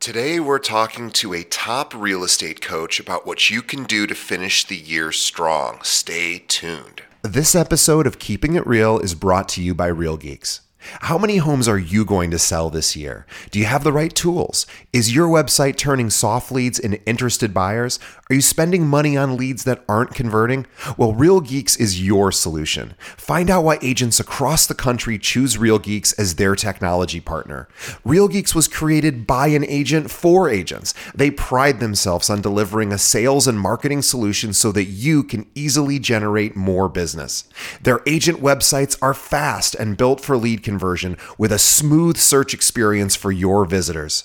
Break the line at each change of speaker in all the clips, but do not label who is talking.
Today, we're talking to a top real estate coach about what you can do to finish the year strong. Stay tuned. This episode of Keeping It Real is brought to you by Real Geeks. How many homes are you going to sell this year? Do you have the right tools? Is your website turning soft leads into interested buyers? Are you spending money on leads that aren't converting? Well, Real Geeks is your solution. Find out why agents across the country choose Real Geeks as their technology partner. Real Geeks was created by an agent for agents. They pride themselves on delivering a sales and marketing solution so that you can easily generate more business. Their agent websites are fast and built for lead conversion with a smooth search experience for your visitors.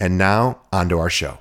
And now, on to our show.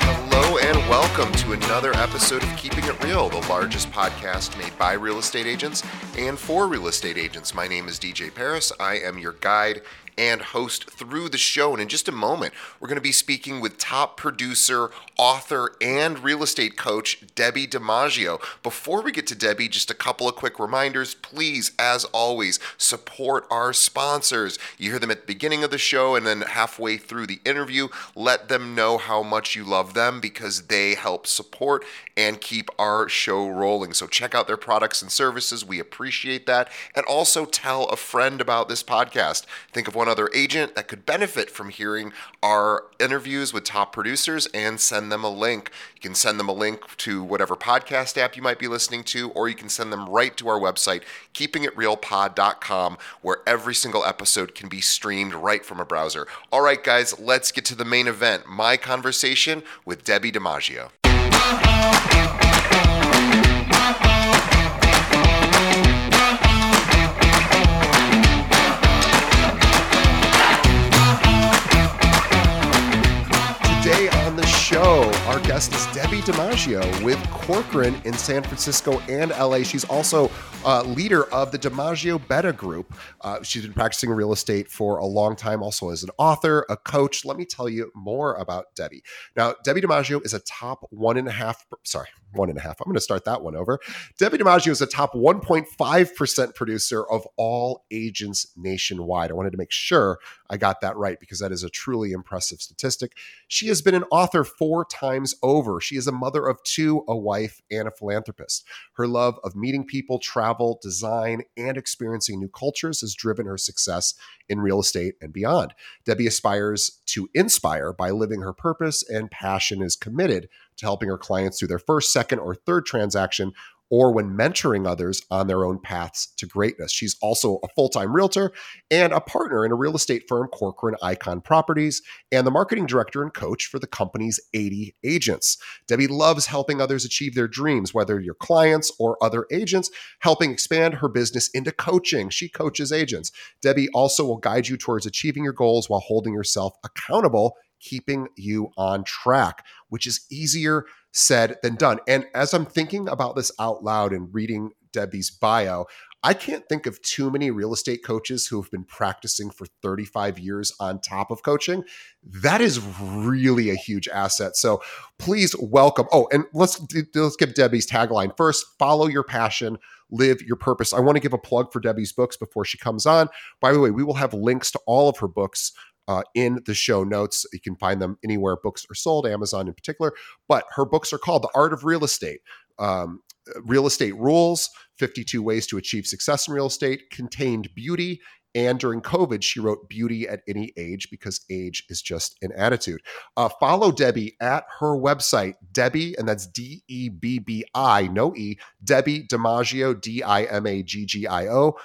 Hello and welcome to another episode of Keeping It Real, the largest podcast made by real estate agents and for real estate agents. My name is DJ Paris. I am your guide and host through the show. And in just a moment, we're going to be speaking with top producer, author, and real estate coach, Debbi DiMaggio. Before we get to Debbi, just a couple of quick reminders. Please, as always, support our sponsors. You hear them at the beginning of the show and then halfway through the interview. Let them know how much you love them because they help support and keep our show rolling. So check out their products and services. We appreciate that. And also tell a friend about this podcast. Think of one other agent that could benefit from hearing our interviews with top producers and send them a link. You can send them a link to whatever podcast app you might be listening to, or you can send them right to our website, keepingitrealpod.com, where every single episode can be streamed right from a browser. All right, guys, let's get to the main event my conversation with Debbi DiMaggio. Show, our guest is Debbi DiMaggio with Corcoran in San Francisco and LA. She's also uh, leader of the DiMaggio Betta Group. Uh, she's been practicing real estate for a long time, also as an author, a coach. Let me tell you more about Debbi. Now, Debbi DiMaggio is a top one and a half, sorry, one and a half. I'm going to start that one over. Debbi DiMaggio is a top 1.5% producer of all agents nationwide. I wanted to make sure I got that right because that is a truly impressive statistic. She has been an author four times over. She is a mother of two, a wife, and a philanthropist. Her love of meeting people, travel, design, and experiencing new cultures has driven her success in real estate and beyond. Debbi aspires to inspire by living her purpose, and passion is committed to helping her clients through their first, second, or third transaction or when mentoring others on their own paths to greatness. She's also a full time realtor and a partner in a real estate firm, Corcoran Icon Properties, and the marketing director and coach for the company's 80 agents. Debbi loves helping others achieve their dreams, whether your clients or other agents, helping expand her business into coaching. She coaches agents. Debbi also will guide you towards achieving your goals while holding yourself accountable keeping you on track, which is easier said than done. And as I'm thinking about this out loud and reading Debbi's bio, I can't think of too many real estate coaches who have been practicing for 35 years on top of coaching. That is really a huge asset. So please welcome. Oh, and let's let's give Debbi's tagline first. Follow your passion, live your purpose. I want to give a plug for Debbi's books before she comes on. By the way, we will have links to all of her books uh, in the show notes. You can find them anywhere books are sold, Amazon in particular. But her books are called The Art of Real Estate. Um, real Estate Rules 52 Ways to Achieve Success in Real Estate, Contained Beauty. And during COVID, she wrote Beauty at Any Age because age is just an attitude. Uh, follow Debbi at her website, Debbi, and that's D E B B I, no E, Debbi DiMaggio, D I M A G G I O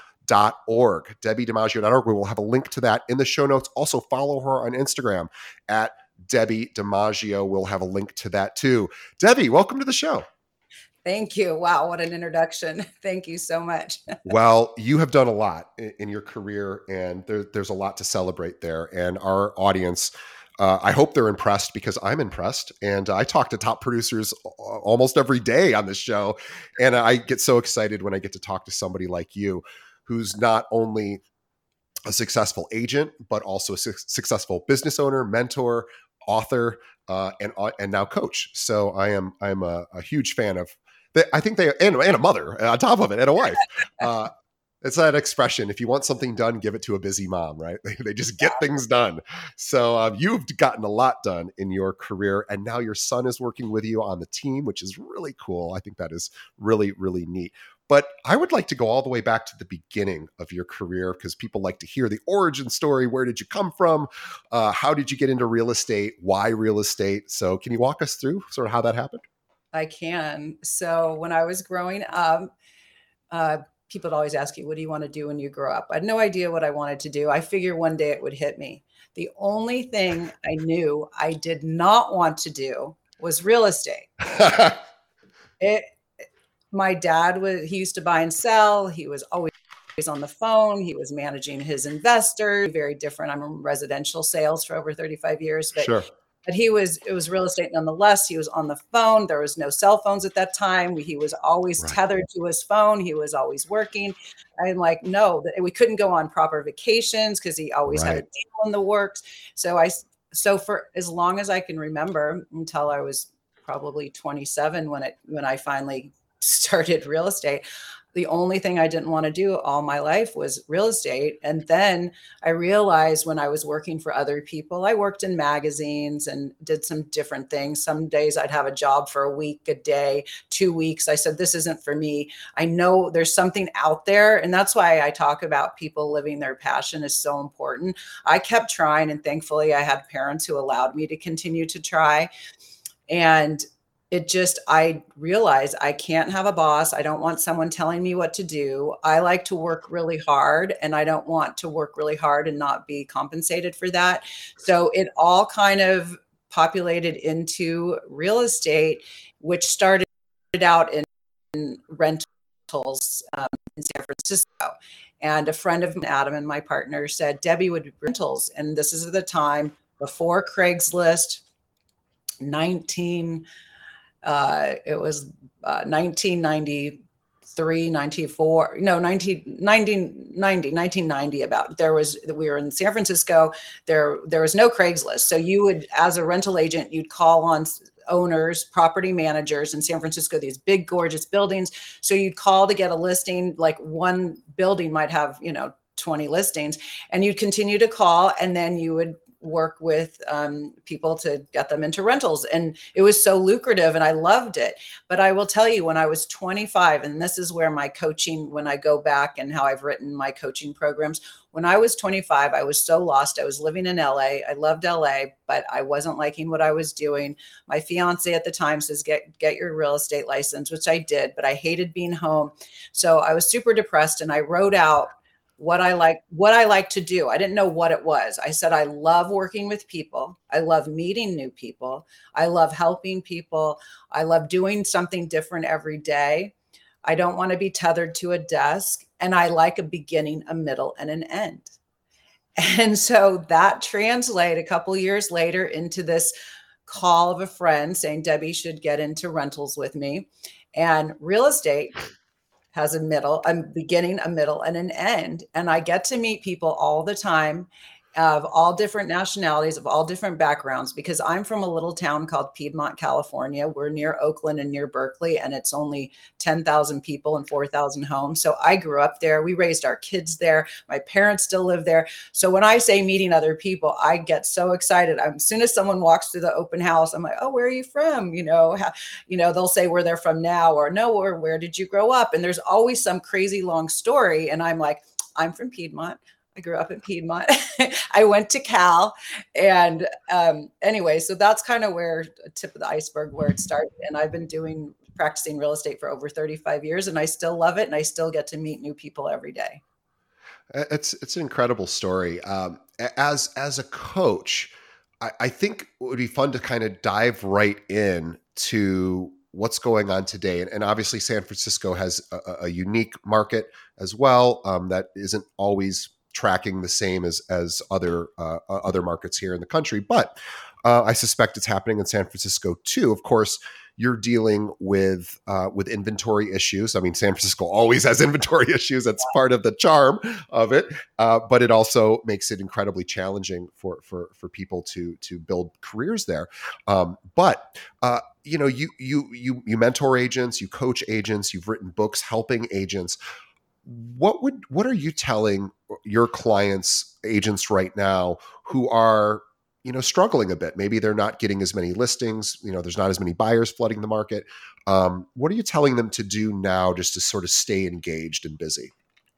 org, DebbiDiMaggio.org. We will have a link to that in the show notes. Also, follow her on Instagram at Debbi DiMaggio. We'll have a link to that too. Debbi, welcome to the show.
Thank you. Wow, what an introduction. Thank you so much.
well, you have done a lot in, your career, and there, there's a lot to celebrate there. And our audience, uh, I hope they're impressed because I'm impressed. And I talk to top producers almost every day on this show. And I get so excited when I get to talk to somebody like you who's not only a successful agent, but also a su- successful business owner, mentor, author, uh, and uh, and now coach. So I am I'm a, a huge fan of I think they and, and a mother on top of it and a wife. Uh, it's that expression if you want something done give it to a busy mom right? They, they just get things done. So um, you've gotten a lot done in your career and now your son is working with you on the team which is really cool. I think that is really really neat but i would like to go all the way back to the beginning of your career because people like to hear the origin story where did you come from uh, how did you get into real estate why real estate so can you walk us through sort of how that happened
I can. So when I was growing up, uh, people would always ask you, "What do you want to do when you grow up?" I had no idea what I wanted to do. I figured one day it would hit me. The only thing I knew I did not want to do was real estate. it, my dad was he used to buy and sell. He was always on the phone. He was managing his investors. Very different. I'm in residential sales for over 35 years, but sure but he was it was real estate nonetheless he was on the phone there was no cell phones at that time he was always right. tethered to his phone he was always working i'm like no we couldn't go on proper vacations because he always right. had a deal in the works so i so for as long as i can remember until i was probably 27 when it when i finally started real estate the only thing I didn't want to do all my life was real estate. And then I realized when I was working for other people, I worked in magazines and did some different things. Some days I'd have a job for a week, a day, two weeks. I said, This isn't for me. I know there's something out there. And that's why I talk about people living their passion is so important. I kept trying, and thankfully, I had parents who allowed me to continue to try. And it just i realize i can't have a boss. I don't want someone telling me what to do. I like to work really hard and i don't want to work really hard and not be compensated for that. So it all kind of populated into real estate which started out in, rentals um, in san francisco. And a friend of adam and my partner said debbi would rentals. And this is the time before craigslist 19 uh, it was uh, 1993, 94, no, 19, 1990, 1990 about. There was, we were in San Francisco. There, there was no Craigslist. So you would, as a rental agent, you'd call on owners, property managers in San Francisco, these big, gorgeous buildings. So you'd call to get a listing, like one building might have, you know, 20 listings, and you'd continue to call, and then you would work with um, people to get them into rentals. And it was so lucrative and I loved it. But I will tell you, when I was 25, and this is where my coaching, when I go back and how I've written my coaching programs, when I was 25, I was so lost. I was living in LA. I loved LA, but I wasn't liking what I was doing. My fiance at the time says, get, get your real estate license, which I did, but I hated being home. So I was super depressed and I wrote out what I like what I like to do. I didn't know what it was. I said I love working with people. I love meeting new people. I love helping people. I love doing something different every day. I don't want to be tethered to a desk and I like a beginning, a middle and an end. And so that translate a couple years later into this call of a friend saying Debbi should get into rentals with me. And real estate has a middle, a beginning, a middle, and an end. And I get to meet people all the time of all different nationalities, of all different backgrounds, because I'm from a little town called Piedmont, California. We're near Oakland and near Berkeley, and it's only 10,000 people and 4,000 homes. So I grew up there. We raised our kids there. My parents still live there. So when I say meeting other people, I get so excited. as soon as someone walks through the open house, I'm like, oh, where are you from? You know, how, you know, they'll say where they're from now, or no, or where did you grow up? And there's always some crazy long story. And I'm like, I'm from Piedmont. I grew up in Piedmont. I went to Cal. And um, anyway, so that's kind of where tip of the iceberg where it started. And I've been doing practicing real estate for over 35 years and I still love it and I still get to meet new people every day.
It's it's an incredible story. Um, as as a coach, I, I think it would be fun to kind of dive right in to what's going on today. And, and obviously, San Francisco has a, a unique market as well um, that isn't always tracking the same as as other uh, other markets here in the country. But uh, I suspect it's happening in San Francisco too. Of course, you're dealing with uh, with inventory issues. I mean, San Francisco always has inventory issues. That's part of the charm of it. Uh, but it also makes it incredibly challenging for for for people to to build careers there. Um, but uh, you know, you you you you mentor agents, you coach agents, you've written books helping agents. What would what are you telling your clients, agents right now who are you know struggling a bit? Maybe they're not getting as many listings you know there's not as many buyers flooding the market. Um, what are you telling them to do now just to sort of stay engaged and busy?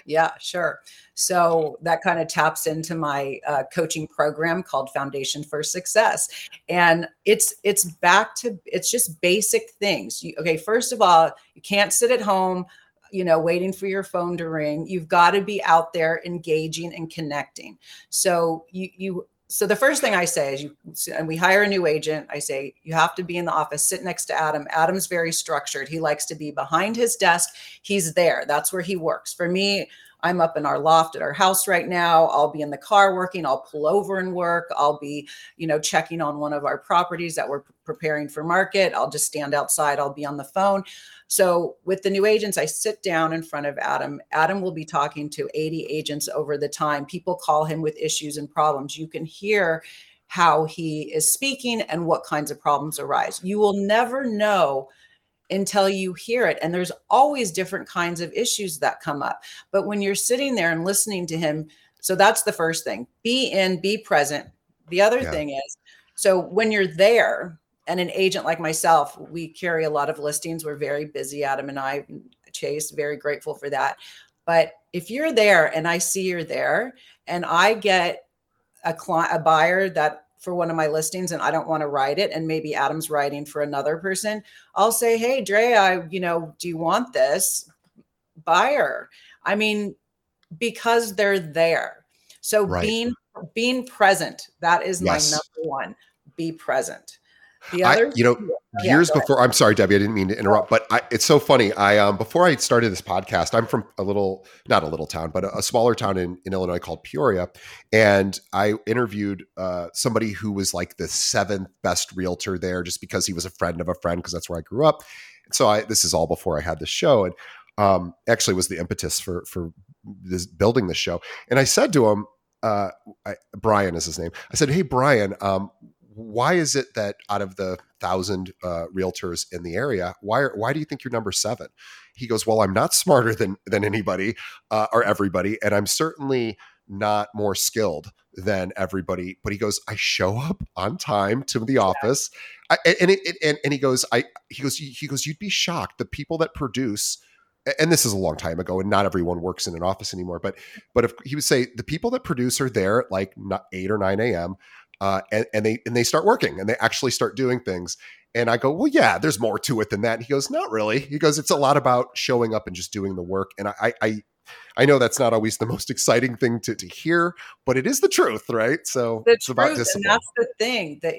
Yeah sure. So that kind of taps into my uh, coaching program called foundation for success. And it's it's back to it's just basic things. You, okay first of all you can't sit at home you know waiting for your phone to ring you've got to be out there engaging and connecting so you you so the first thing I say is you and we hire a new agent. I say you have to be in the office, sit next to Adam. Adam's very structured. He likes to be behind his desk. He's there. That's where he works. For me, I'm up in our loft at our house right now. I'll be in the car working. I'll pull over and work. I'll be, you know, checking on one of our properties that we're preparing for market. I'll just stand outside. I'll be on the phone. So with the new agents, I sit down in front of Adam. Adam will be talking to 80 agents over the time. People call him with issues and problems. You can hear how he is speaking and what kinds of problems arise. You will never know until you hear it. And there's always different kinds of issues that come up. But when you're sitting there and listening to him, so that's the first thing be in, be present. The other yeah. thing is, so when you're there, and an agent like myself, we carry a lot of listings. We're very busy, Adam and I, Chase, very grateful for that. But if you're there and I see you're there and I get a client, a buyer that for one of my listings and I don't want to write it and maybe Adam's writing for another person, I'll say, "Hey, Dre, I, you know, do you want this buyer?" I mean, because they're there. So right. being being present, that is yes. my number one. Be present.
The other, I, you know, yeah, years before. I'm sorry, Debbi. I didn't mean to interrupt, but I, it's so funny. I um before I started this podcast, I'm from a little, not a little town, but a, a smaller town in, in Illinois called Peoria, and I interviewed uh, somebody who was like the seventh best realtor there, just because he was a friend of a friend, because that's where I grew up. And so I this is all before I had this show, and um actually was the impetus for for this building this show. And I said to him, uh, I, Brian is his name. I said, "Hey, Brian, um, why is it that out of the thousand uh, realtors in the area, why are, why do you think you're number seven? He goes, well, I'm not smarter than than anybody uh, or everybody, and I'm certainly not more skilled than everybody. But he goes, I show up on time to the office, I, and it, it, and and he goes, I he goes he goes, you'd be shocked the people that produce and this is a long time ago and not everyone works in an office anymore but but if he would say the people that produce are there at like 8 or 9 a.m uh, and, and they and they start working and they actually start doing things. And I go, well, yeah, there's more to it than that. And he goes, not really. He goes, it's a lot about showing up and just doing the work. And I, I, I know that's not always the most exciting thing to, to hear, but it is the truth, right? So
the it's truth, about discipline. And that's the thing that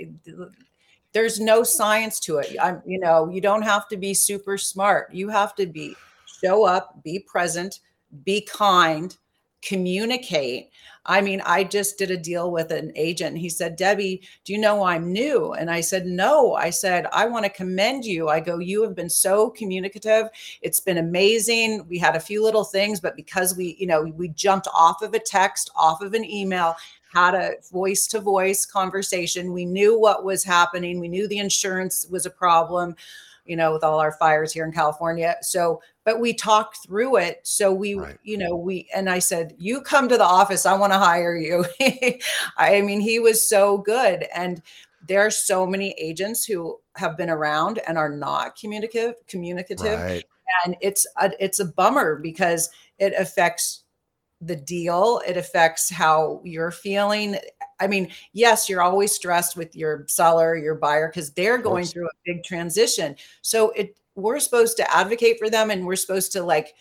there's no science to it. I'm, you know, you don't have to be super smart. You have to be show up, be present, be kind, communicate. I mean, I just did a deal with an agent. he said, Debbi, do you know I'm new? And I said, No. I said, I want to commend you. I go, You have been so communicative. It's been amazing. We had a few little things, but because we, you know, we jumped off of a text, off of an email, had a voice to voice conversation. We knew what was happening. We knew the insurance was a problem you know, with all our fires here in California. So, but we talked through it. So we, right. you know, we, and I said, you come to the office. I want to hire you. I mean, he was so good. And there are so many agents who have been around and are not communicative, communicative. Right. And it's a, it's a bummer because it affects the deal. It affects how you're feeling. I mean, yes, you're always stressed with your seller, your buyer, because they're going through a big transition. So it we're supposed to advocate for them and we're supposed to like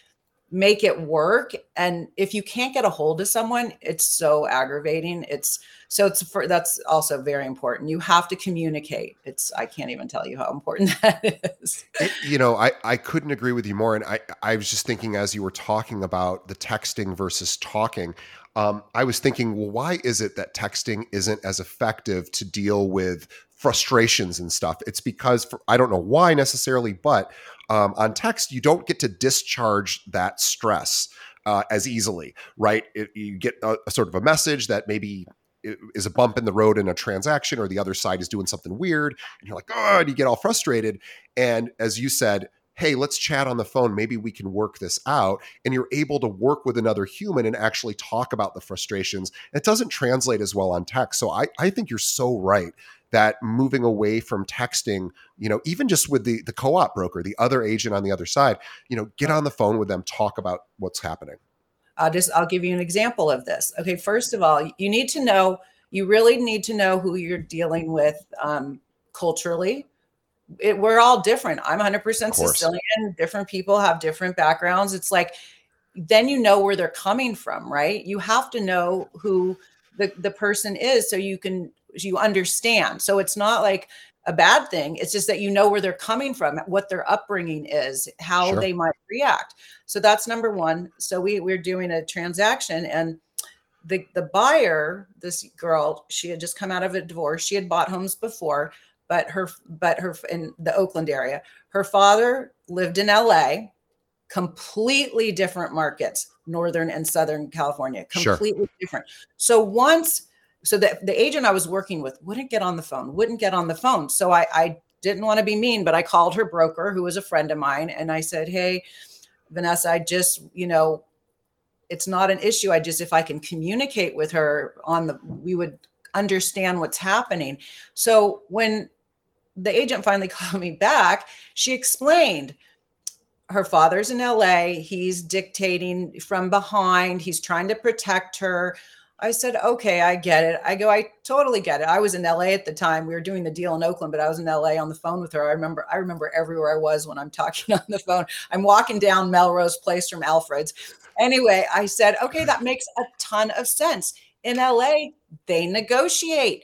make it work. And if you can't get a hold of someone it's so aggravating. It's so it's for that's also very important. You have to communicate. It's i can't even tell you how important that is.
You know i i couldn't agree with you more and i i was just thinking as you were talking about the texting versus talking um, i was thinking well why is it that texting isn't as effective to deal with frustrations and stuff it's because for, i don't know why necessarily but um, on text, you don't get to discharge that stress uh, as easily, right? It, you get a, a, sort of a message that maybe is a bump in the road in a transaction, or the other side is doing something weird, and you're like, oh, and you get all frustrated. And as you said, hey, let's chat on the phone. Maybe we can work this out. And you're able to work with another human and actually talk about the frustrations. It doesn't translate as well on text. So I, I think you're so right that moving away from texting, you know, even just with the the co-op broker, the other agent on the other side, you know, get on the phone with them, talk about what's happening.
I'll just I'll give you an example of this. Okay, first of all, you need to know you really need to know who you're dealing with um, culturally. It, we're all different. I'm 100% Sicilian. Different people have different backgrounds. It's like then you know where they're coming from, right? You have to know who the the person is so you can you understand. So it's not like a bad thing. It's just that you know where they're coming from, what their upbringing is, how sure. they might react. So that's number one. So we we're doing a transaction and the the buyer, this girl, she had just come out of a divorce. She had bought homes before, but her but her in the Oakland area. Her father lived in LA, completely different markets, northern and southern California, completely sure. different. So once so the, the agent I was working with wouldn't get on the phone, wouldn't get on the phone. So I, I didn't want to be mean, but I called her broker, who was a friend of mine, and I said, Hey, Vanessa, I just, you know, it's not an issue. I just, if I can communicate with her on the, we would understand what's happening. So when the agent finally called me back, she explained her father's in LA. He's dictating from behind, he's trying to protect her. I said, okay, I get it. I go, I totally get it. I was in LA at the time. We were doing the deal in Oakland, but I was in LA on the phone with her. I remember, I remember everywhere I was when I'm talking on the phone. I'm walking down Melrose Place from Alfred's. Anyway, I said, okay, that makes a ton of sense. In LA, they negotiate.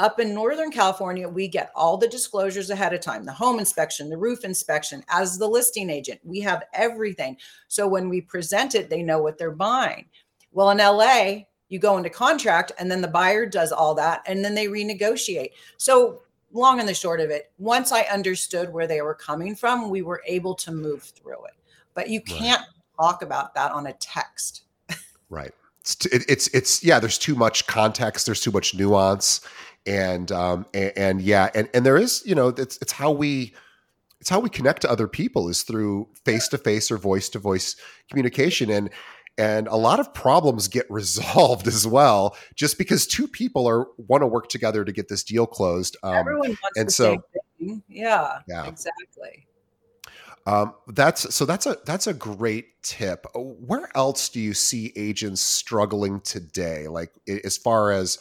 Up in Northern California, we get all the disclosures ahead of time the home inspection, the roof inspection. As the listing agent, we have everything. So when we present it, they know what they're buying. Well, in LA, you go into contract and then the buyer does all that and then they renegotiate. So, long and the short of it, once I understood where they were coming from, we were able to move through it. But you can't right. talk about that on a text.
right. It's, it's, it's, yeah, there's too much context, there's too much nuance. And, um, and, and yeah, and, and there is, you know, it's, it's how we, it's how we connect to other people is through face to face or voice to voice communication. And, and a lot of problems get resolved as well just because two people are want to work together to get this deal closed
um, everyone wants and so yeah, yeah. exactly.
Um, that's so that's a that's a great tip. Where else do you see agents struggling today? Like as far as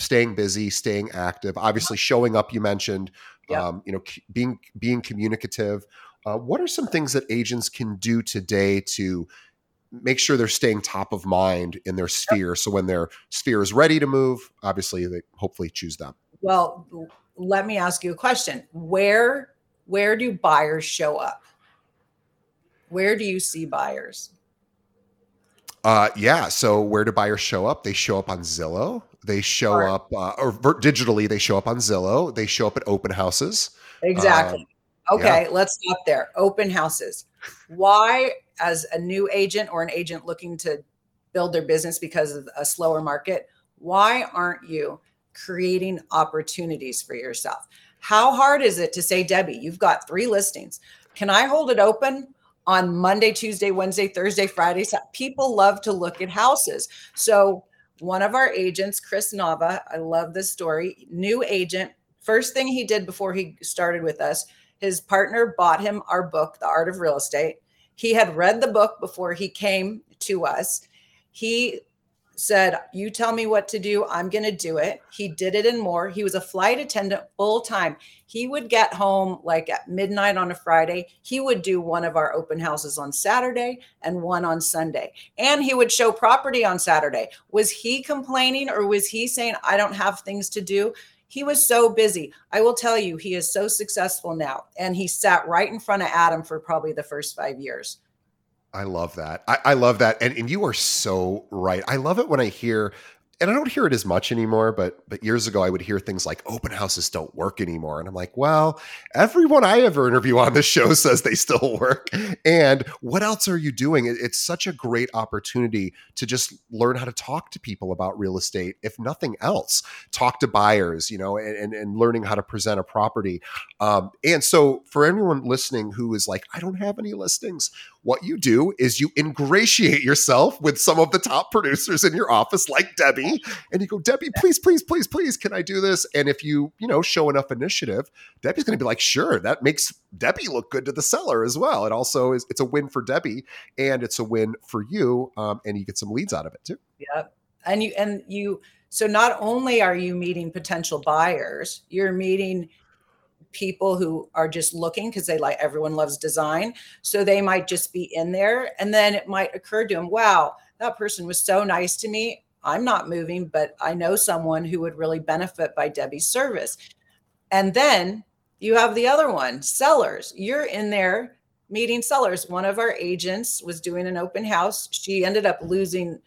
staying busy staying active obviously showing up you mentioned um, you know being being communicative uh, what are some things that agents can do today to make sure they're staying top of mind in their sphere. So when their sphere is ready to move, obviously they hopefully choose them.
Well, let me ask you a question. Where where do buyers show up? Where do you see buyers?
Uh, yeah. So where do buyers show up? They show up on Zillow. They show up, uh, or digitally, they show up on Zillow. They show up at open houses.
Exactly. Um, okay, yeah. let's stop there. Open houses. Why as a new agent or an agent looking to build their business because of a slower market, why aren't you creating opportunities for yourself? How hard is it to say, Debbi, you've got three listings. Can I hold it open on Monday, Tuesday, Wednesday, Thursday, Friday? People love to look at houses. So, one of our agents, Chris Nava, I love this story, new agent. First thing he did before he started with us, his partner bought him our book, The Art of Real Estate. He had read the book before he came to us. He said, You tell me what to do. I'm going to do it. He did it and more. He was a flight attendant full time. He would get home like at midnight on a Friday. He would do one of our open houses on Saturday and one on Sunday. And he would show property on Saturday. Was he complaining or was he saying, I don't have things to do? He was so busy. I will tell you, he is so successful now. And he sat right in front of Adam for probably the first five years.
I love that. I, I love that. And, and you are so right. I love it when I hear and I don't hear it as much anymore, but but years ago I would hear things like open houses don't work anymore. And I'm like, well, everyone I ever interview on this show says they still work. And what else are you doing? It's such a great opportunity to just learn how to talk to people about real estate, if nothing else. Talk to buyers, you know, and, and, and learning how to present a property. Um, and so for anyone listening who is like, I don't have any listings, what you do is you ingratiate yourself with some of the top producers in your office, like Debbi, and you go, Debbi, please, please, please, please, can I do this? And if you, you know, show enough initiative, Debbi's going to be like, sure, that makes Debbi look good to the seller as well. It also is, it's a win for Debbi and it's a win for you. Um, and you get some leads out of it too.
Yeah. And you, and you, so not only are you meeting potential buyers, you're meeting people who are just looking because they like everyone loves design. So they might just be in there. And then it might occur to them, wow, that person was so nice to me. I'm not moving, but I know someone who would really benefit by Debbi's service. And then you have the other one, sellers. You're in there meeting sellers. One of our agents was doing an open house. She ended up losing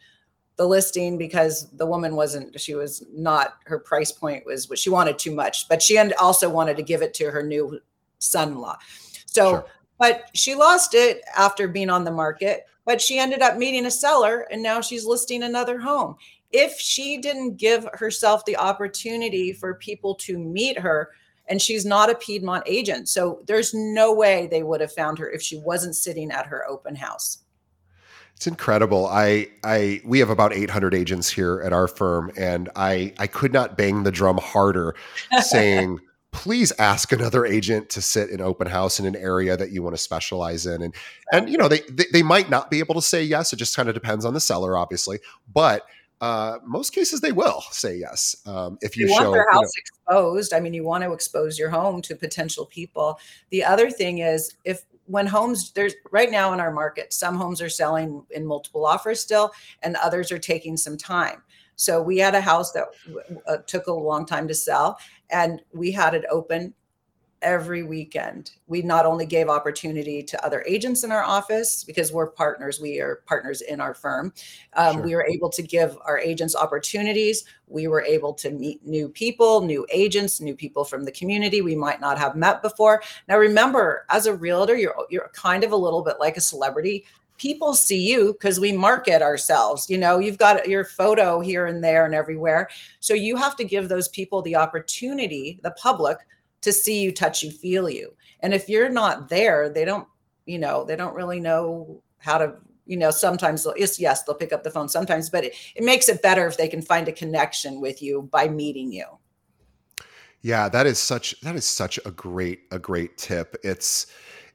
the listing because the woman wasn't she was not her price point was what she wanted too much but she also wanted to give it to her new son-in-law. So sure. but she lost it after being on the market but she ended up meeting a seller and now she's listing another home. If she didn't give herself the opportunity for people to meet her and she's not a piedmont agent so there's no way they would have found her if she wasn't sitting at her open house
it's incredible. I I we have about 800 agents here at our firm and I I could not bang the drum harder saying please ask another agent to sit in open house in an area that you want to specialize in and and you know they they, they might not be able to say yes it just kind of depends on the seller obviously but uh, most cases they will say yes um, if you,
you
show
want their house you know, exposed. I mean, you want to expose your home to potential people. The other thing is if when homes there's right now in our market some homes are selling in multiple offers still and others are taking some time. So we had a house that uh, took a long time to sell and we had it open every weekend. We not only gave opportunity to other agents in our office because we're partners, we are partners in our firm. Um, sure. We were able to give our agents opportunities. We were able to meet new people, new agents, new people from the community we might not have met before. Now, remember, as a realtor, you're you're kind of a little bit like a celebrity people see you because we market ourselves you know you've got your photo here and there and everywhere so you have to give those people the opportunity the public to see you, touch you, feel you. And if you're not there, they don't, you know, they don't really know how to, you know, sometimes they'll, yes, yes, they'll pick up the phone sometimes, but it, it makes it better if they can find a connection with you by meeting you.
Yeah, that is such that is such a great a great tip. It's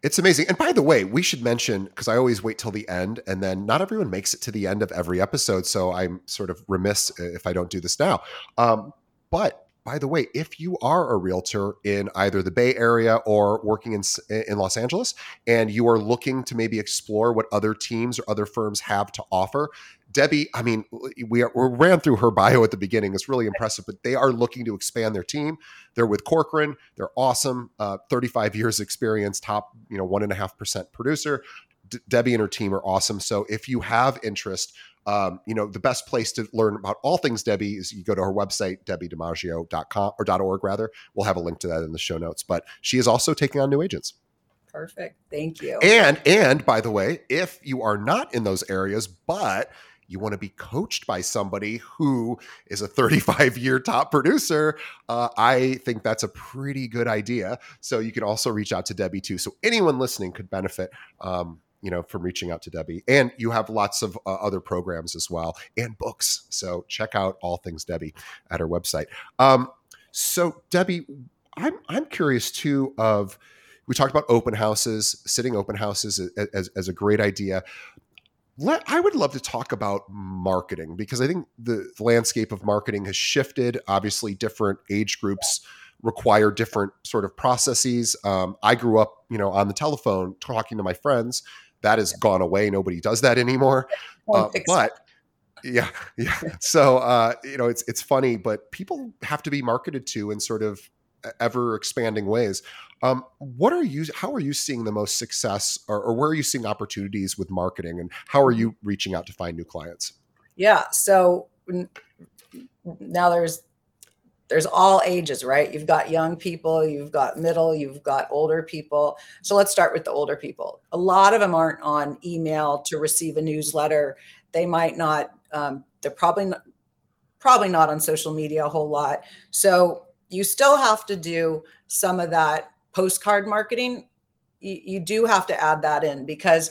it's amazing. And by the way, we should mention because I always wait till the end, and then not everyone makes it to the end of every episode. So I'm sort of remiss if I don't do this now. Um, but by the way, if you are a realtor in either the Bay Area or working in, in Los Angeles, and you are looking to maybe explore what other teams or other firms have to offer, Debbi, I mean, we, are, we ran through her bio at the beginning. It's really impressive, but they are looking to expand their team. They're with Corcoran. They're awesome. Uh, 35 years experience, top, you know, one and a half percent producer. D- Debbi and her team are awesome. So if you have interest, um, you know, the best place to learn about all things Debbi is you go to her website, debbidimaggio.com or .org rather. We'll have a link to that in the show notes. But she is also taking on new agents.
Perfect. Thank you.
And and by the way, if you are not in those areas, but you want to be coached by somebody who is a 35 year top producer, uh, I think that's a pretty good idea. So you can also reach out to Debbi too. So anyone listening could benefit. Um, you know, from reaching out to Debbi. And you have lots of uh, other programs as well and books. So check out all things Debbi at her website. Um, so Debbi, I'm I'm curious too of we talked about open houses, sitting open houses as, as, as a great idea. let, I would love to talk about marketing because I think the, the landscape of marketing has shifted. Obviously, different age groups require different sort of processes. Um, I grew up, you know, on the telephone talking to my friends. That has gone away. Nobody does that anymore. Uh, but yeah, yeah. So uh, you know, it's it's funny, but people have to be marketed to in sort of ever expanding ways. Um, what are you? How are you seeing the most success, or, or where are you seeing opportunities with marketing, and how are you reaching out to find new clients?
Yeah. So now there's there's all ages, right? You've got young people, you've got middle, you've got older people. So let's start with the older people. A lot of them aren't on email to receive a newsletter. They might not. Um, they're probably not, probably not on social media a whole lot. So you still have to do some of that postcard marketing. You, you do have to add that in because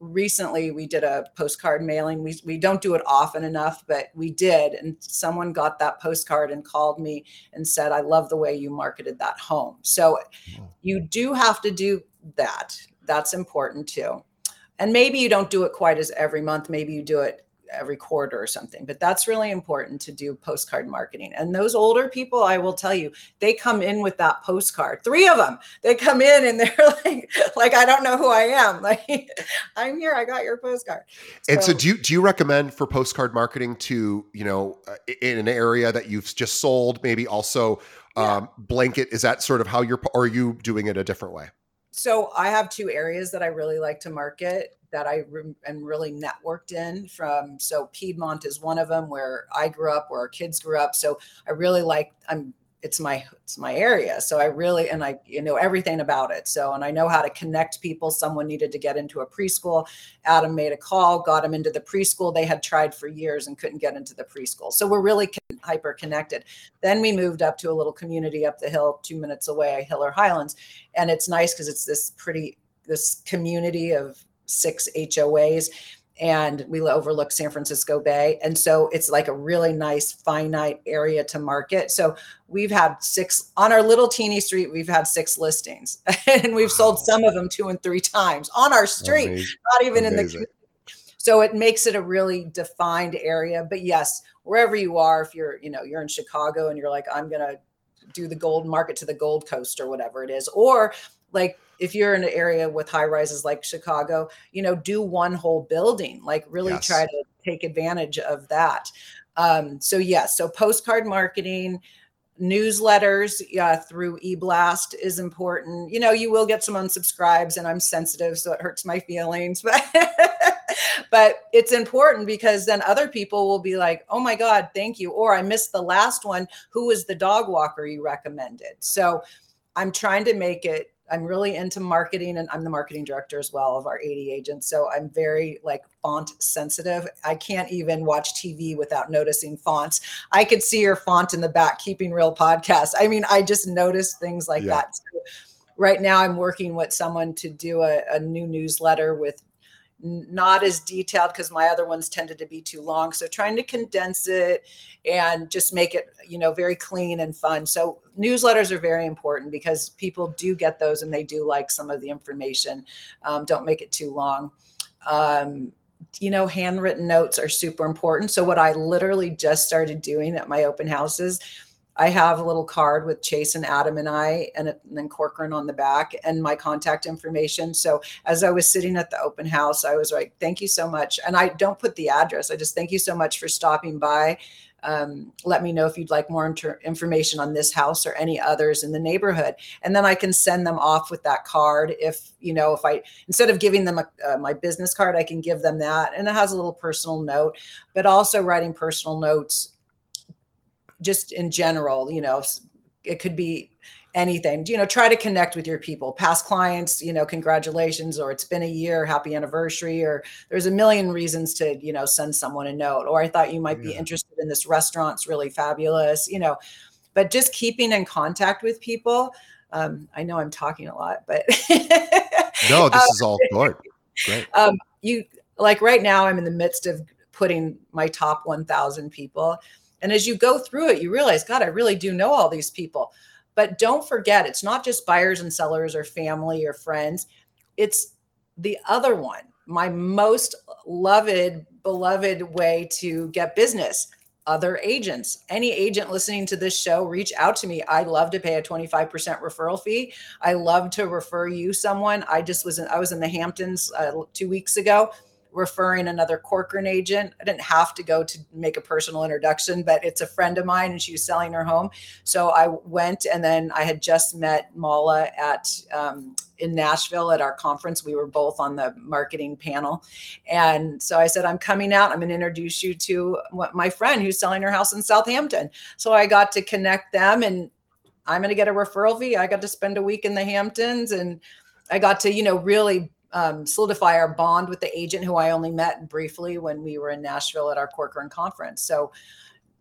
recently we did a postcard mailing. We, we don't do it often enough, but we did. And someone got that postcard and called me and said, I love the way you marketed that home. So you do have to do that. That's important too. And maybe you don't do it quite as every month. Maybe you do it every quarter or something but that's really important to do postcard marketing. And those older people i will tell you they come in with that postcard three of them they come in and they're like like i don't know who i am. Like i'm here i got your postcard.
So, and so do you do you recommend for postcard marketing to you know uh, in an area that you've just sold maybe also yeah. um, blanket is that sort of how you're or are you doing it a different way
so I have two areas that I really like to market that I re- am really networked in from. So Piedmont is one of them where I grew up, where our kids grew up. So I really like, I'm it's my it's my area. So i really and i you know everything about it. So and i know how to connect people. Someone needed to get into a preschool. Adam made a call got him into the preschool. They had tried for years and couldn't get into the preschool. So we're really hyper connected then we moved up to a little community up the hill two minutes away hiller highlands. And it's nice because it's this pretty this community of six hoas and we overlook San Francisco Bay. And so it's like a really nice finite area to market. So we've had six on our little teeny street, we've had six listings and we've sold some of them two and three times on our street, Amazing. not even Amazing. in the community. So it makes it a really defined area. But yes, wherever you are, if you're, you know, you're in Chicago and you're like, I'm going to do the gold market to the Gold Coast or whatever it is, or like if you're in an area with high rises like Chicago, you know, do one whole building, like really yes. try to take advantage of that. Um, so yes, yeah, so postcard marketing, newsletters through eblast is important. You know, you will get some unsubscribes, and I'm sensitive, so it hurts my feelings, but but it's important because then other people will be like, "Oh my God, thank you," or I missed the last one. Who was the dog walker you recommended? So I'm trying to make it I'm really into marketing and I'm the marketing director as well of our 80 agents. So I'm very like font sensitive. I can't even watch TV without noticing fonts. I could see your font in the back, keeping real podcast. I mean, I just notice things like yeah. that. So right now I'm working with someone to do a, a new newsletter with not as detailed because my other ones tended to be too long. So trying to condense it and just make it you know very clean and fun. So newsletters are very important because people do get those and they do like some of the information. Um, don't make it too long. Um, you know handwritten notes are super important. So what i literally just started doing at my open houses I have a little card with Chase and Adam and I, and, and, then Corcoran on the back, and my contact information. So as I was sitting at the open house, I was like, "Thank you so much," and I don't put the address. I just thank you so much for stopping by. Um, let me know if you'd like more inter- information on this house or any others in the neighborhood, and then I can send them off with that card. If you know, if I instead of giving them a, uh, my business card, I can give them that, and it has a little personal note. But also writing personal notes just in general, you know, it could be anything. You know try to connect with your people. Past clients you know congratulations or it's been a year happy anniversary or there's a million reasons to you know send someone a note or i thought you might yeah. be interested in this restaurant it's really fabulous you know. But just keeping in contact with people um, i know i'm talking a lot but
no this um, is all good. Great.
um, you like right now i'm in the midst of putting my top 1000 people and as you go through it, you realize, God, I really do know all these people. But don't forget, it's not just buyers and sellers or family or friends, it's the other one. my most loved, beloved way to get business other agents. Any agent listening to this show, reach out to me. I love to pay a 25% referral fee. I love to refer you someone. I just was in, I was in the Hamptons uh, two weeks ago referring another Corcoran agent. I didn't have to go to make a personal introduction, but it's a friend of mine and she was selling her home. So I went and then I had just met Mala at um, in Nashville at our conference. We were both on the marketing panel. And so I said, I'm coming out. I'm going to introduce you to my friend who's selling her house in Southampton. So I got to connect them and I'm going to get a referral fee. I got to spend a week in the Hamptons and I got to, you know, really um, solidify our bond with the agent who I only met briefly when we were in Nashville at our Corcoran conference. So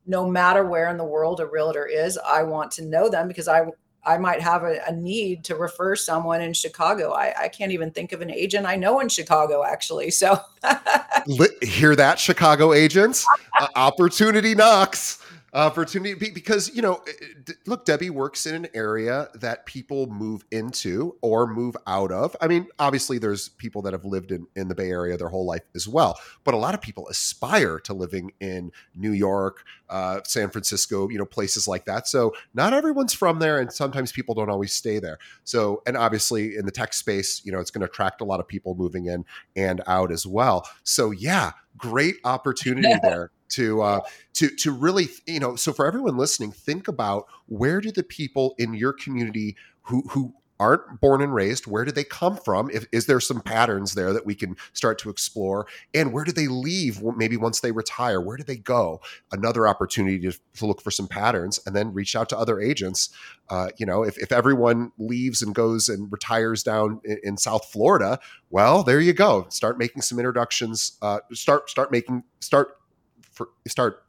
no matter where in the world a realtor is, I want to know them because I I might have a, a need to refer someone in Chicago. I, I, can't even think of an agent I know in Chicago actually. So
hear that, Chicago agents? uh, opportunity knocks opportunity because you know eh, look debbi works in an area that people move into or move out of. I mean obviously there's people that have lived in, in the bay area their whole life as well but a lot of people aspire to living in new york uh, san francisco you know places like that. So not everyone's from there and sometimes people don't always stay there. So and obviously in the tech space you know it's going to attract a lot of people moving in and out as well. So yeah great opportunity there to uh, to to really you know so for everyone listening think about where do the people in your community who who aren't born and raised where do they come from? If, is there some patterns there that we can start to explore? And where do they leave maybe once they retire? Where do they go? Another opportunity to, to look for some patterns and then reach out to other agents. Uh, you know if, if everyone leaves and goes and retires down in, in south florida well there you go. Start making some introductions uh, start start making start for, start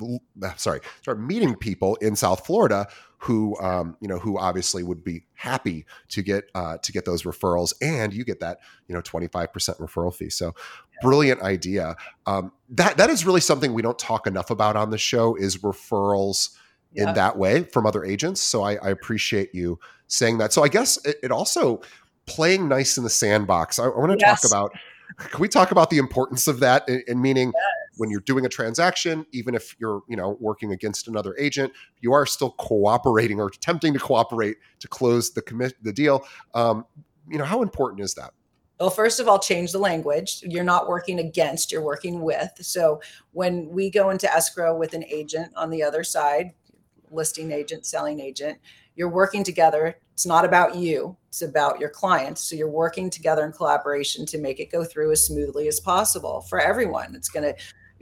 sorry start meeting people in South Florida who um, you know who obviously would be happy to get uh, to get those referrals and you get that you know 25% referral fee so brilliant idea um, that that is really something we don't talk enough about on the show is referrals yeah. in that way from other agents so I, I, appreciate you saying that so I guess it, it also playing nice in the sandbox I, I want to yes. talk about can we talk about the importance of that and meaning yes. When you're doing a transaction even if you're you know working against another agent you are still cooperating or attempting to cooperate to close the commit the deal um, you know how important is that
well first of all change the language you're not working against you're working with so when we go into escrow with an agent on the other side listing agent selling agent you're working together. It's not about you, it's about your clients. So you're working together in collaboration to make it go through as smoothly as possible for everyone. It's going to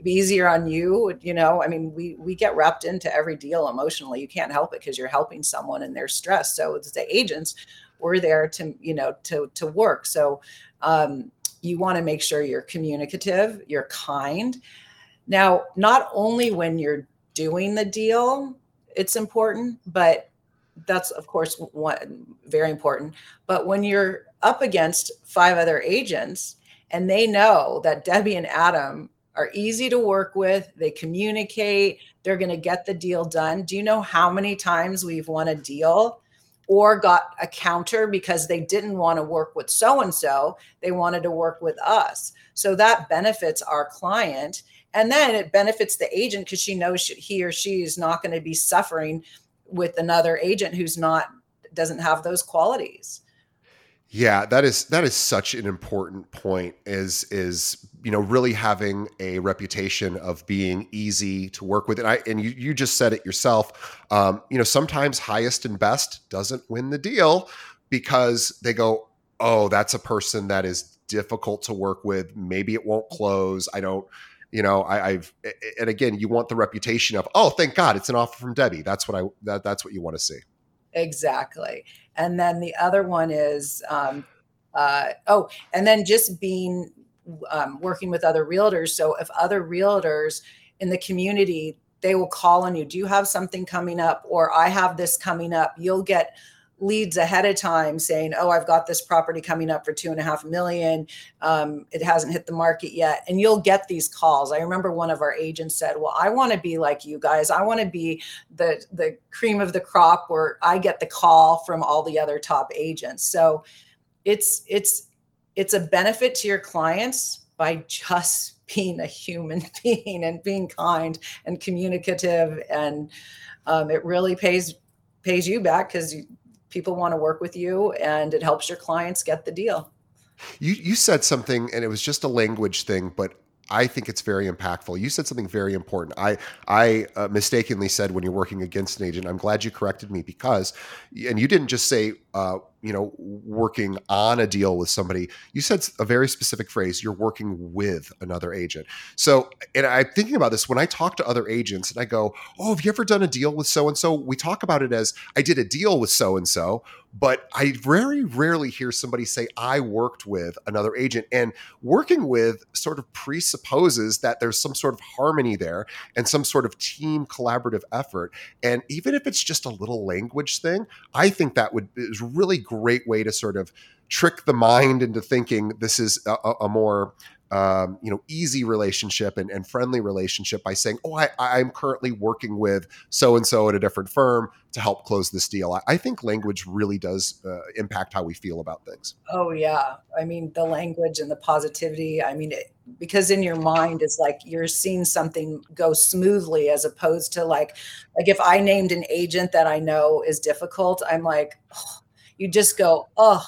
be easier on you you know? I mean we we get wrapped into every deal emotionally. You can't help it because you're helping someone and they're stressed so it's the agents we're there to you know to to work. So um, you want to make sure you're communicative you're kind. Now not only when you're doing the deal it's important but that's of course one very important. But when you're up against five other agents and they know that debbi and adam are easy to work with. They communicate. They're going to get the deal done. Do you know how many times we've won a deal or got a counter because they didn't want to work with so and so they wanted to work with us. So that benefits our client and then it benefits the agent because she knows he or she is not going to be suffering with another agent who's not doesn't have those qualities
yeah that is that is such an important point is is you know really having a reputation of being easy to work with. And i and you, you just said it yourself um, you know sometimes highest and best doesn't win the deal because they go oh that's a person that is difficult to work with. Maybe it won't close. I don't you know I, have and again you want the reputation of oh thank god it's an offer from debbi. That's what i that, that's what you want to see
exactly. And then the other one is um, uh, oh and then just being um, working with other realtors. So if other realtors in the community they will call on you do you have something coming up? or i have this coming up. You'll get leads ahead of time saying, "Oh, I've got this property coming up for two and a half million. Um, it hasn't hit the market yet," and you'll get these calls. I remember one of our agents said, "Well, I want to be like you guys. I want to be the the cream of the crop where I get the call from all the other top agents." So it's it's it's a benefit to your clients by just being a human being and being kind and communicative and um, it really pays pays you back because people want to work with you and it helps your clients get the deal
you you said something and it was just a language thing but I think it's very impactful. You said something very important. I I uh, mistakenly said when you're working against an agent. I'm glad you corrected me because, and you didn't just say uh, you know working on a deal with somebody you said a very specific phrase you're working with another agent. So and i'm thinking about this when i talk to other agents and i go oh have you ever done a deal with so and so we talk about it as i did a deal with so and so but i very rarely hear somebody say i worked with another agent. And working with sort of presupposes that there's some sort of harmony there and some sort of team collaborative effort. And even if it's just a little language thing i think that would is really great way to sort of trick the mind into thinking this is a, a more um, you know easy relationship and, and, friendly relationship by saying oh I, i'm currently working with so and so at a different firm to help close this deal. I, I think language really does uh, impact how we feel about things.
Oh yeah. I mean the language and the positivity i mean it, because in your mind it's like you're seeing something go smoothly as opposed to like like if i named an agent that i know is difficult i'm like oh, you just go, oh,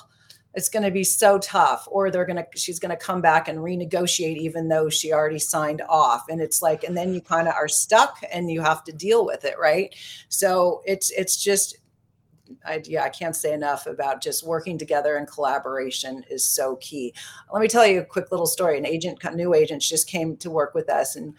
it's going to be so tough or they're going to she's going to come back and renegotiate even though she already signed off and it's like and then you kind of are stuck and you have to deal with it right so it's it's just I, yeah, I can't say enough about just working together and collaboration is so key. Let me tell you a quick little story. An agent, new agents, just came to work with us, and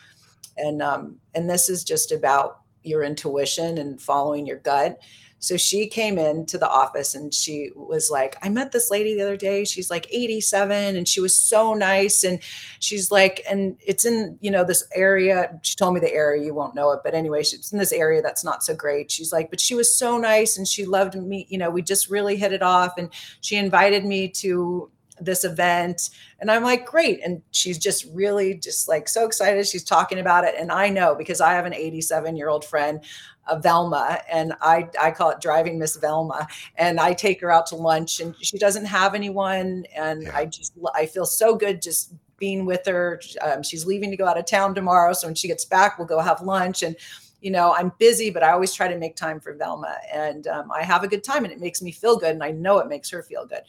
and um, and this is just about your intuition and following your gut. So she came into the office and she was like, I met this lady the other day. She's like 87 and she was so nice. And she's like, and it's in, you know, this area. She told me the area, you won't know it. But anyway, she's in this area that's not so great. She's like, but she was so nice and she loved me. You know, we just really hit it off. And she invited me to this event and i'm like great and she's just really just like so excited she's talking about it and i know because i have an 87 year old friend uh, velma and i i call it driving miss velma and i take her out to lunch and she doesn't have anyone and yeah. i just i feel so good just being with her um, she's leaving to go out of town tomorrow so when she gets back we'll go have lunch and you know i'm busy but i always try to make time for velma and um, i have a good time and it makes me feel good and i know it makes her feel good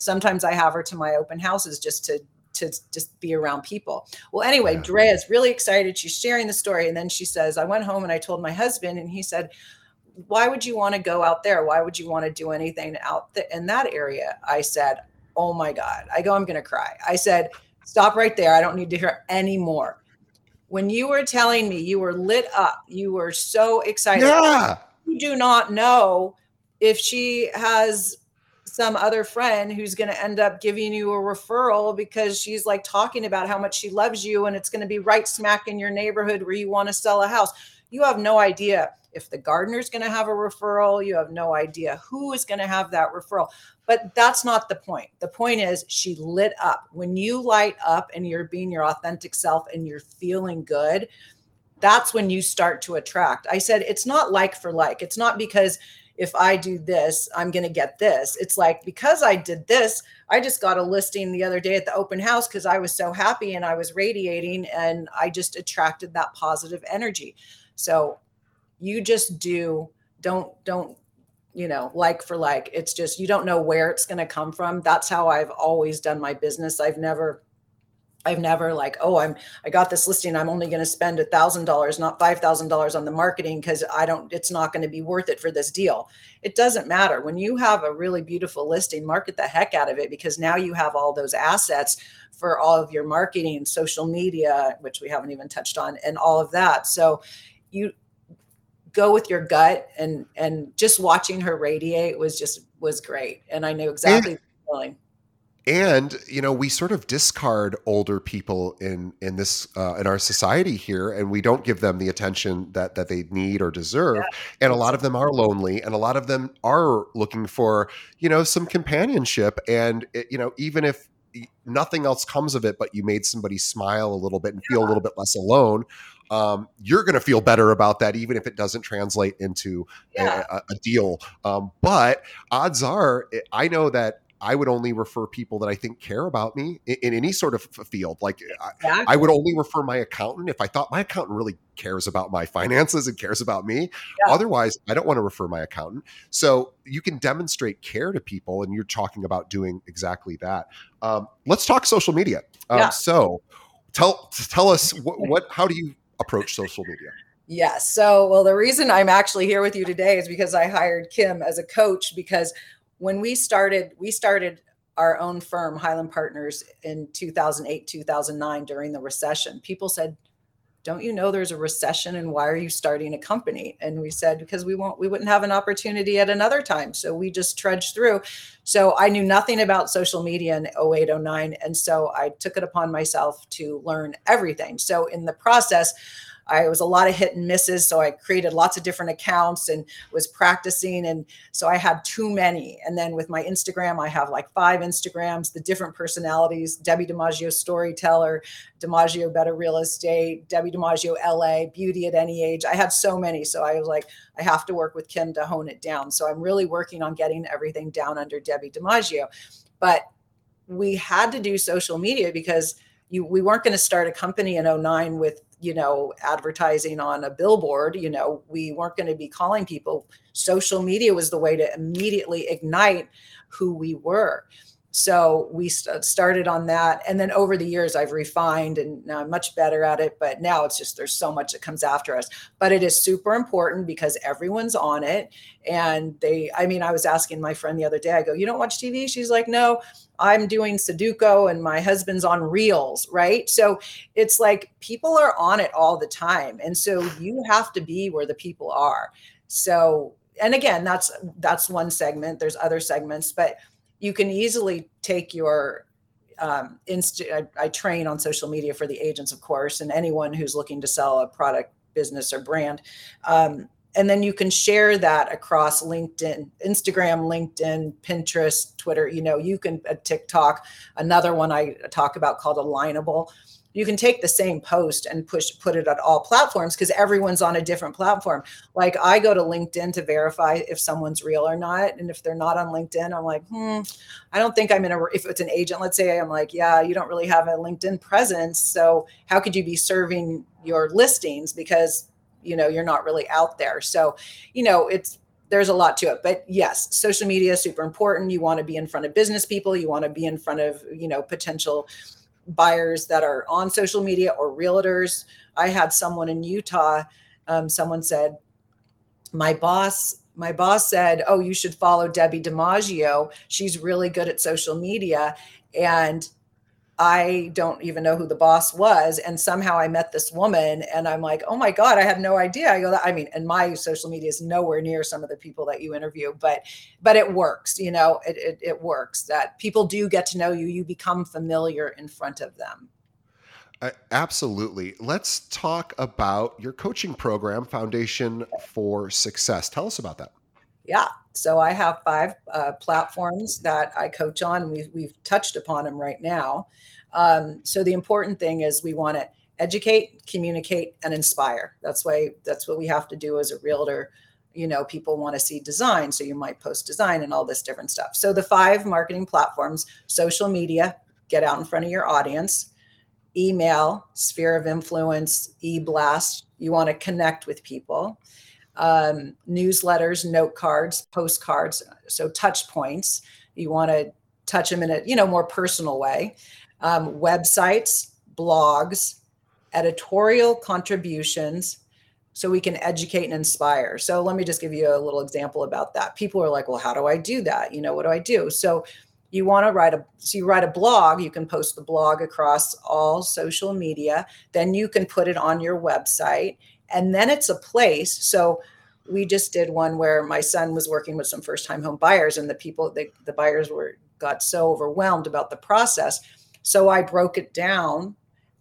sometimes I have her to my open houses just to to just be around people. Well, anyway, yeah. Drea is really excited. She's sharing the story. And then she says, I went home and I told my husband, and he said, Why would you want to go out there? Why would you want to do anything out th- in that area? I said, Oh my God. I go, I'm going to cry. I said, Stop right there. I don't need to hear any more. When you were telling me you were lit up, you were so excited.
Yeah.
You do not know if she has some other friend who's going to end up giving you a referral because she's like talking about how much she loves you and it's going to be right smack in your neighborhood where you want to sell a house. You have no idea if the gardener's going to have a referral. You have no idea who is going to have that referral. But that's not the point. The point is she lit up. When you light up and you're being your authentic self and you're feeling good, that's when you start to attract. I said it's not like for like. It's not because if I do this, I'm going to get this. It's like because I did this, I just got a listing the other day at the open house because I was so happy and I was radiating and I just attracted that positive energy. So you just do don't don't you know like for like it's just you don't know where it's going to come from that's how i've always done my business i've never I've never like, oh, I'm I got this listing. I'm only going to spend a thousand dollars, not five thousand dollars on the marketing because I don't. It's not going to be worth it for this deal. It doesn't matter when you have a really beautiful listing. Market the heck out of it because now you have all those assets for all of your marketing, social media, which we haven't even touched on, and all of that. So you go with your gut and and just watching her radiate was just was great, and I knew exactly. And-
and you know we sort of discard older people in in this uh, in our society here and we don't give them the attention that that they need or deserve yeah. and a lot of them are lonely and a lot of them are looking for you know some companionship and it, you know even if nothing else comes of it but you made somebody smile a little bit and feel a little bit less alone um, you're going to feel better about that, even if it doesn't translate into yeah. a, a, deal. Um, but odds are, I know that I would only refer people that I think care about me in, in any sort of field. Like exactly. I, I, would only refer my accountant if I thought my accountant really cares about my finances and cares about me. Yeah. Otherwise, I don't want to refer my accountant. So you can demonstrate care to people, and you're talking about doing exactly that. Um, let's talk social media. Um, yeah. So tell tell us what, what how do you approach social media?
Yes. So, well, the reason I'm actually here with you today is because I hired Kim as a coach because when we started, we started our own firm, Highland Partners, in 2008, 2009 during the recession. People said, don't you know there's a recession and why are you starting a company? And we said because we won't we wouldn't have an opportunity at another time. So we just trudged through. So i knew nothing about social media in 08 09 and so i took it upon myself to learn everything. So in the process I was a lot of hit and misses. So I created lots of different accounts and was practicing. And so I had too many. And then with my Instagram, I have like five Instagrams, the different personalities Debbi DiMaggio storyteller, DiMaggio Betta Real Estate, Debbi DiMaggio LA, Beauty at Any Age. I had so many. So I was like, I have to work with Kim to hone it down. So I'm really working on getting everything down under Debbi DiMaggio. But we had to do social media because you, we weren't going to start a company in 09 with you know advertising on a billboard you know we weren't going to be calling people. Social media was the way to immediately ignite who we were so we st- started on that and then over the years i've refined and now i'm much better at it but now it's just there's so much that comes after us. But it is super important because everyone's on it and they i mean i was asking my friend the other day i go you don't watch tv she's like no i'm doing sudoku and my husband's on reels right? So it's like people are on it all the time and so you have to be where the people are. So and again that's that's one segment there's other segments but you can easily take your um, inst- I, I, train on social media for the agents, of course, and anyone who's looking to sell a product, business, or brand. Um, and then you can share that across LinkedIn, Instagram, LinkedIn, Pinterest, Twitter. You know, you can a uh, TikTok. Another one I talk about called Alignable you can take the same post and push put it on all platforms because everyone's on a different platform. Like i go to linkedin to verify if someone's real or not and if they're not on linkedin i'm like hmm i don't think i'm in a if it's an agent let's say i'm like yeah you don't really have a linkedin presence so how could you be serving your listings because you know you're not really out there? So you know it's there's a lot to it but yes social media is super important. You want to be in front of business people you want to be in front of you know potential buyers that are on social media or realtors. I had someone in Utah, um, someone said, my boss my boss said, "Oh, you should follow Debbi DiMaggio. She's really good at social media." And I don't even know who the boss was. And somehow I met this woman and I'm like, oh my God, I had no idea. I go, I mean, and my social media is nowhere near some of the people that you interview, but but it works, you know, it it, it works that people do get to know you, you become familiar in front of them.
Uh, absolutely. Let's talk about your coaching program, Foundation for Success. Tell us about that.
Yeah. So I have five uh, platforms that I coach on. We've, we've touched upon them right now. Um, so the important thing is we want to educate, communicate, and inspire. That's why that's what we have to do as a realtor. You know, people want to see design, so you might post design and all this different stuff. So the five marketing platforms: social media, get out in front of your audience, email, sphere of influence, e-blast. You want to connect with people. Um, newsletters, note cards, postcards, so touch points. You want to touch them in a you know more personal way um, websites, blogs, editorial contributions, so we can educate and inspire. So let me just give you a little example about that. People are like, well, how do I do that? You know, what do I do? So you want to write a so you write a blog you can post the blog across all social media then you can put it on your website and then it's a place so we just did one where my son was working with some first time home buyers and the people the, the buyers were got so overwhelmed about the process so I broke it down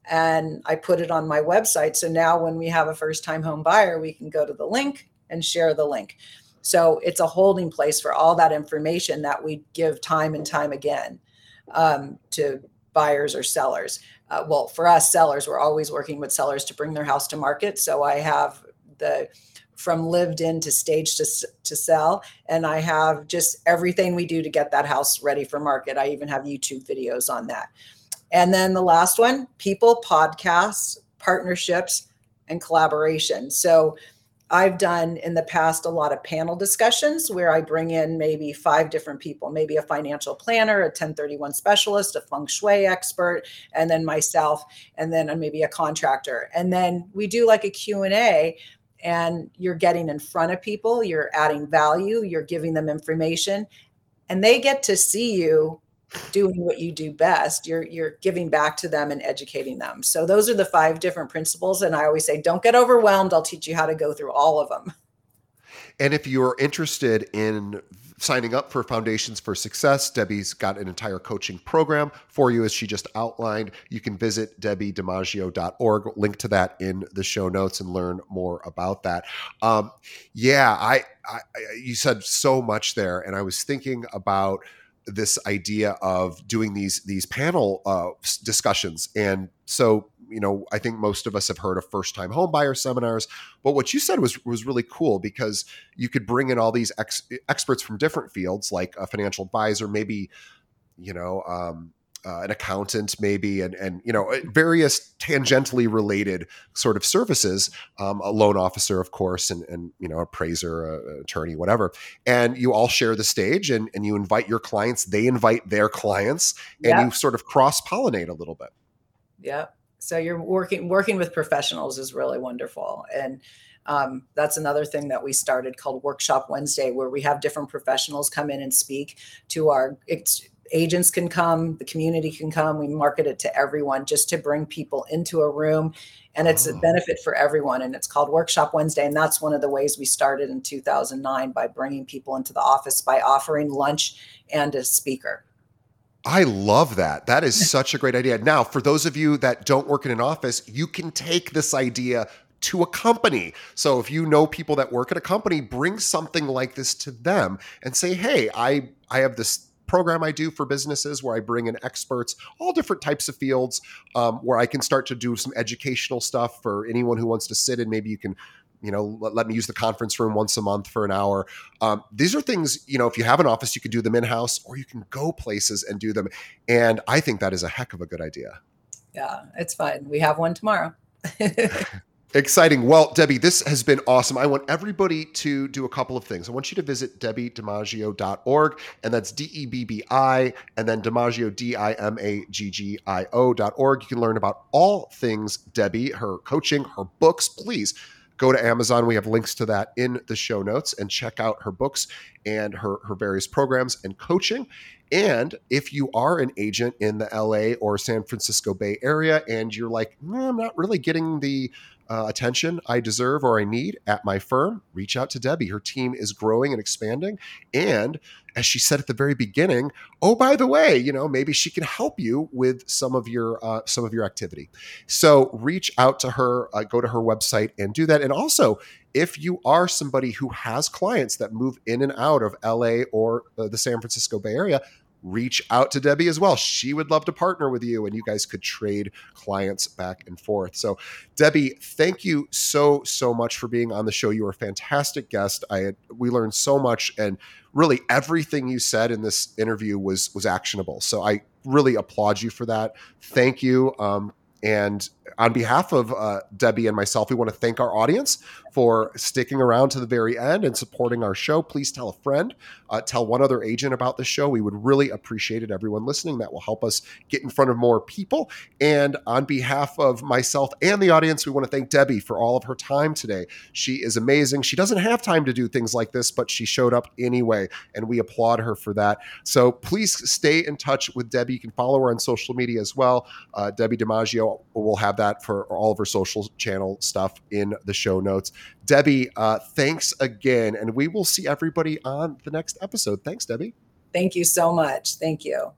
and I put it on my website. So now when we have a first time home buyer, we can go to the link and share the link. So it's a holding place for all that information that we give time and time again um, to buyers or sellers. Uh, well, for us sellers, we're always working with sellers to bring their house to market. So I have the from lived in to stage to, to sell. And I have just everything we do to get that house ready for market. I even have YouTube videos on that. And then the last one people, podcasts, partnerships, and collaboration. So I've done in the past a lot of panel discussions where I bring in maybe five different people, maybe a financial planner, a 1031 specialist, a feng shui expert, and then myself, and then uh, maybe a contractor. And then we do like a Q&A and you're getting in front of people, you're adding value, you're giving them information, and they get to see you doing what you do best you're you're giving back to them and educating them so those are the five different principles and i always say don't get overwhelmed i'll teach you how to go through all of them
and if you're interested in signing up for Foundations for Success, Debbi's got an entire coaching program for you, as she just outlined. You can visit debbidimaggio.org, link to that in the show notes, and learn more about that. Um, yeah, I, I, you said so much there, and I was thinking about this idea of doing these these panel uh, discussions. And so you know i think most of us have heard of first time home buyer seminars but what you said was was really cool because you could bring in all these ex- experts from different fields like a financial advisor maybe you know um, uh, an accountant maybe and and you know various tangentially related sort of services um, a loan officer of course and and you know appraiser uh, attorney whatever. And you all share the stage and and you invite your clients they invite their clients and yeah. you sort of cross pollinate a little bit.
Yeah so you're working working with professionals is really wonderful. And um, that's another thing that we started called workshop wednesday where we have different professionals come in and speak to our agents can come, the community can come. We market it to everyone just to bring people into a room. And it's oh. a ah. benefit for everyone. And it's called Workshop Wednesday. And that's one of the ways we started in 2009 by bringing people into the office by offering lunch and a speaker.
I love that. That is such a great idea. Now, for those of you that don't work in an office, you can take this idea to a company. So if you know people that work at a company, bring something like this to them and say, "Hey, I I have this program I do for businesses where I bring in experts, all different types of fields, um, where I can start to do some educational stuff for anyone who wants to sit and maybe you can you know let, let, me use the conference room once a month for an hour. Um, these are things you know if you have an office you can do them in house or you can go places and do them. And i think that is a heck of a good idea.
Yeah it's fun we have one tomorrow
Exciting. Well, Debbi, this has been awesome. I want everybody to do a couple of things. I want you to visit debbidimaggio.org, and that's D E B B I, and then DiMaggio, D I M A G G I O.org. You can learn about all things Debbi, her coaching, her books. Please go to Amazon. We have links to that in the show notes and check out her books and her, her various programs and coaching. And if you are an agent in the LA or San Francisco Bay Area and you're like, I'm not really getting the uh, attention I deserve or I need at my firm, reach out to Debbi. Her team is growing and expanding. And as she said at the very beginning, oh by the way, you know maybe she can help you with some of your uh, some of your activity. So reach out to her, uh, go to her website and do that. And also, if you are somebody who has clients that move in and out of LA or uh, the San Francisco Bay Area, reach out to Debbi as well. She would love to partner with you and you guys could trade clients back and forth. So, Debbi, thank you so so much for being on the show. You were a fantastic guest. I had, we learned so much and really everything you said in this interview was was actionable. So, I really applaud you for that. Thank you. Um, and on behalf of uh, Debbi and myself, we want to thank our audience for sticking around to the very end and supporting our show. Please tell a friend, uh, tell one other agent about the show. We would really appreciate it. Everyone listening, that will help us get in front of more people. And on behalf of myself and the audience, we want to thank Debbi for all of her time today. She is amazing. She doesn't have time to do things like this, but she showed up anyway, and we applaud her for that. So please stay in touch with Debbi. You can follow her on social media as well. Uh, Debbi DiMaggio will have that for all of her social channel stuff in the show notes. Debbi, uh, thanks again. And we will see everybody on the next episode. Thanks, Debbi.
Thank you so much. Thank you.